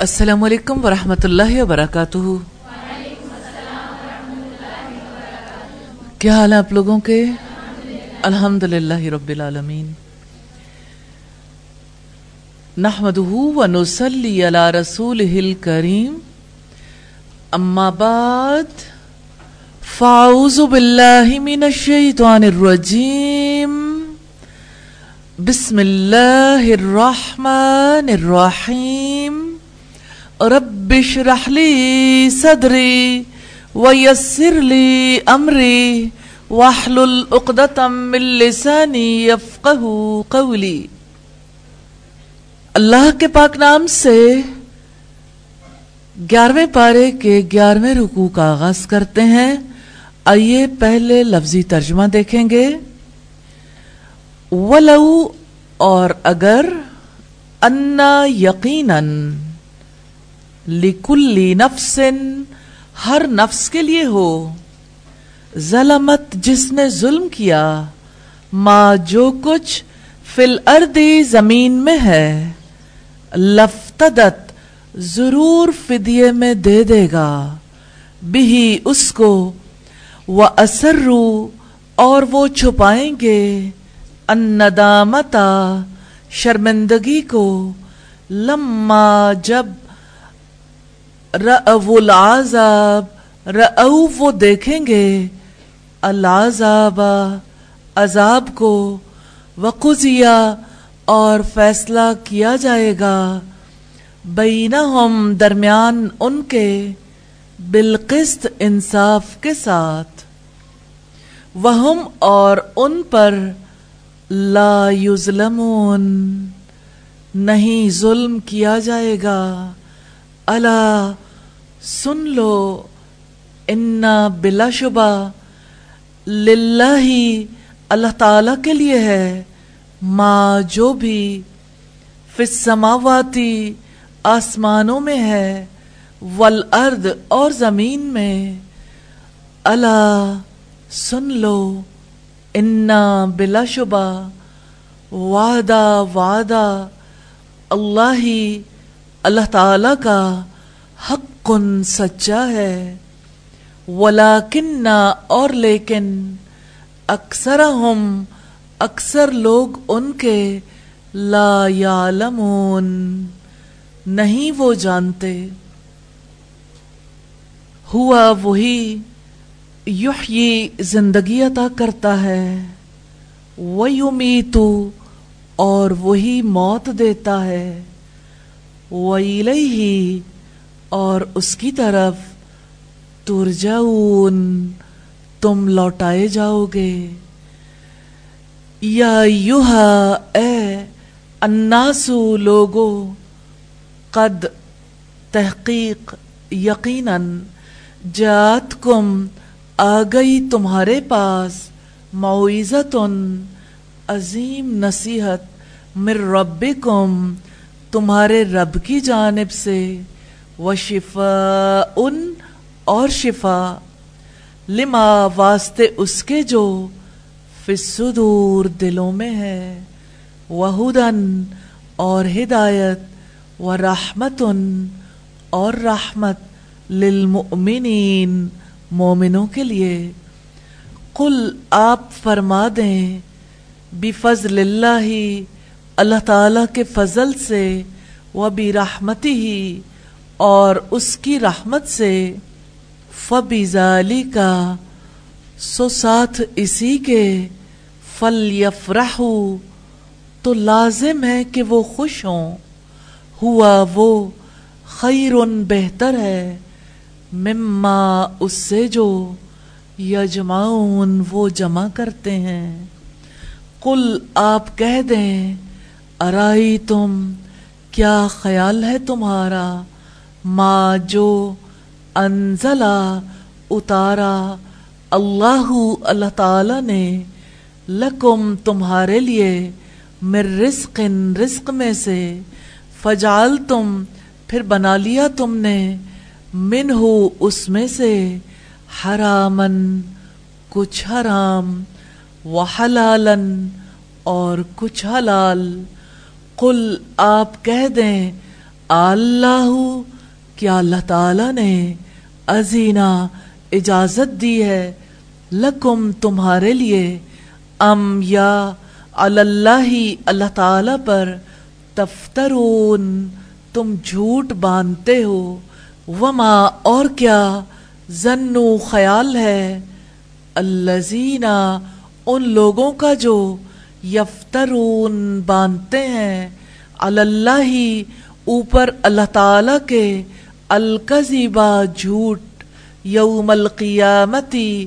السلام علیکم ورحمۃ اللہ وبرکاتہ۔ کیا حال ہے آپ لوگوں کے؟ الحمد للہ رب العالمین۔ نحمده ونصلي على رسوله الكريم اما بعد، فاعوذ بالله من الشيطان الرجيم بسم الله الرحمن الرحيم رب اشرح لي صدري ويسر لي امري واحلل عقدة من لساني يفقهوا قولي اللہ کے پاک نام سے گیارہویں پارے کے گیارہویں رکوع کا آغاز کرتے ہیں۔ آئیے پہلے لفظی ترجمہ دیکھیں گے۔ ولو اور اگر انا یقیناً لکلی نفس ہر نفس کے لیے ہو۔ ظلمت جس نے ظلم کیا، ما جو کچھ فی الارضی زمین میں ہے، لفتدت ضرور فدیے میں دے دے گا۔ بھی اس کو وہ اسرو اور وہ چھپائیں گے۔ اندامتا، شرمندگی کو۔ لما جب رأو العذاب، رأو وہ دیکھیں گے۔ العذاب، عذاب کو وقضیہ اور فیصلہ کیا جائے گا۔ بینہم درمیان ان کے بالقسط انصاف کے ساتھ۔ وہم اور ان پر لا یظلمون، نہیں ظلم کیا جائے گا۔ اللہ سن لو انا بلا شبہ للہ ہی اللہ تعالی کے لیے ہے ما جو بھی فی السماواتی آسمانوں میں ہے والارض اور زمین میں اللہ سن لو انا بلا شبہ وعدہ وعدہ اللہ ہی اللہ تعالی کا حق سچا ہے۔ ولیکن اور لیکن اکثر ہم اکثر لوگ ان کے لا یعلمون، نہیں وہ جانتے۔ ہوا وہی یحیی زندگی عطا کرتا ہے۔ ویمیتو اور وہی موت دیتا ہے۔ وَإِلَيْهِ، اور اس کی طرف، ترجعون، تم لوٹائے جاؤ گے۔ یا یوہا اے الناسو لوگو، قد تحقیق یقیناً جات کم آ گئی تمہارے پاس، معویزتن، عظیم نصیحت مر ربکم تمہارے رب کی جانب سے و شفا ان اور شفا۔ لما واسطے اس کے جو فصدور دلوں میں ہے وہدن اور ہدایت و رحمتن اور رحمت للمؤمنین مومنوں کے لیے۔ قل آپ فرما دیں، بفضل اللہ اللہ تعالی کے فضل سے وہ بھی رحمتی ہی اور اس کی رحمت سے فبی ظالی کا سو ساتھ اسی کے فل یفرح تو لازم ہے کہ وہ خوش ہوں۔ ہوا وہ خیر بہتر ہے، مما اس سے جو یجمعون وہ جمع کرتے ہیں۔ قل آپ کہہ دیں ارائی تم کیا خیال ہے تمہارا؟ ما جو انزلہ اتارا، اللہ اللہ تعالی نے لکم تمہارے لیے مر رزق رزق میں سے فجال تم پھر بنا لیا تم نے من ہو اس میں سے حرامن کچھ حرام و حلالن اور کچھ حلال۔ قل آپ کہہ دیں، اللہ، کیا اللہ تعالی نے ازینا اجازت دی ہے لکم تمہارے لیے؟ ام یا اللہ اللہ تعالی پر تفترون، تم جھوٹ باندھتے ہو۔ وما اور کیا زنو خیال ہے؟ الزینہ ان لوگوں کا جو یفترون، باندھتے ہیں۔ اللہ اوپر اللہ تعالی کے۔ القزیبا جھوٹ۔ یوم القیامتی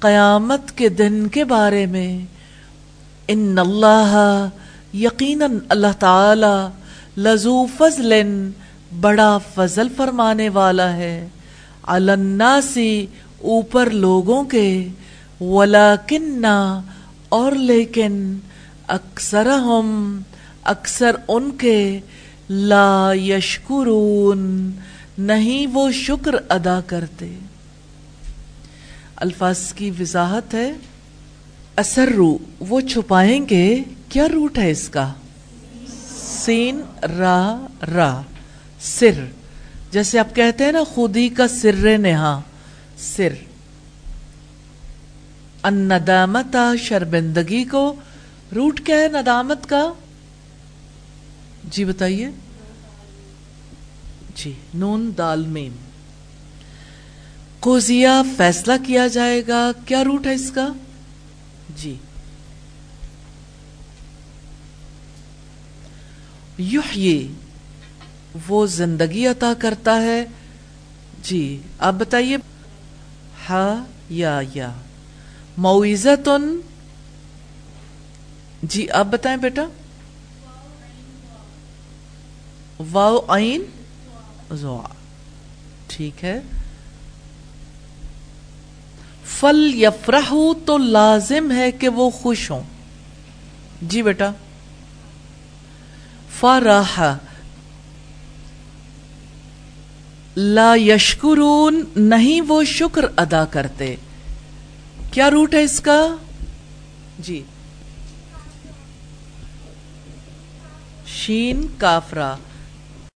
قیامت کے دن کے بارے میں۔ ان اللہ، یقیناً اللہ تعالی لذو فضل، بڑا فضل فرمانے والا ہے۔ الناسی اوپر لوگوں کے۔ ولیکن، اور لیکن اکثر ہم اکثر ان کے لا یشکرون، نہیں وہ شکر ادا کرتے۔ الفاظ کی وضاحت ہے اثر رو وہ چھپائیں گے، کیا روٹ ہے اس کا؟ سین، را را، سر۔ جیسے آپ کہتے ہیں نا، خودی کا سر نہا سر۔ ان شرمندگی کو روٹ کیا ہے ندامت کا؟ جی بتائیے۔ جی نون دال میم۔ کوزیا فیصلہ کیا جائے گا؟ کیا روٹ ہے اس کا؟ جی۔ یہ وہ زندگی عطا کرتا ہے۔ جی آپ بتائیے۔ ہا یا یا۔ معیزتن جی آپ بتائیں بیٹا۔ واؤ عین زوا۔ ٹھیک ہے۔ فل یفرح تو لازم ہے کہ وہ خوش ہوں۔ جی بیٹا۔ فرح لا یشکرون، نہیں وہ شکر ادا کرتے۔ کیا روٹ ہے اس کا؟ جی۔ شین کافرا